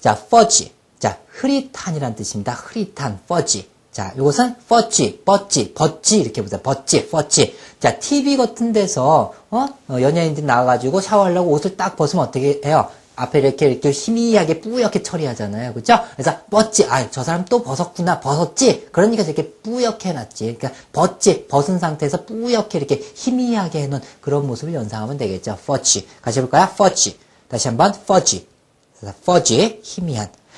자, fudge. 자, 흐릿한이란 뜻입니다. 흐릿한, fudge. 자, 요것은 fudge, 뻗지, 벗지 이렇게 보세요. 벗지, fudge. 자, TV 같은 데서 어? 어, 연예인들 나와가지고 샤워하려고 옷을 딱 벗으면 어떻게 해요? 앞에 이렇게 이렇게 희미하게 뿌옇게 처리하잖아요. 그죠? 그래서 벗지. 아, 저 사람 또 벗었구나. 벗었지. 그러니까 이렇게 뿌옇게 해놨지. 그러니까 벗지. 벗은 상태에서 뿌옇게 이렇게 희미하게 해놓은 그런 모습을 연상하면 되겠죠. fudge. 같이 해볼까요? fudge. 다시 한번. 그 fudge. 희미한.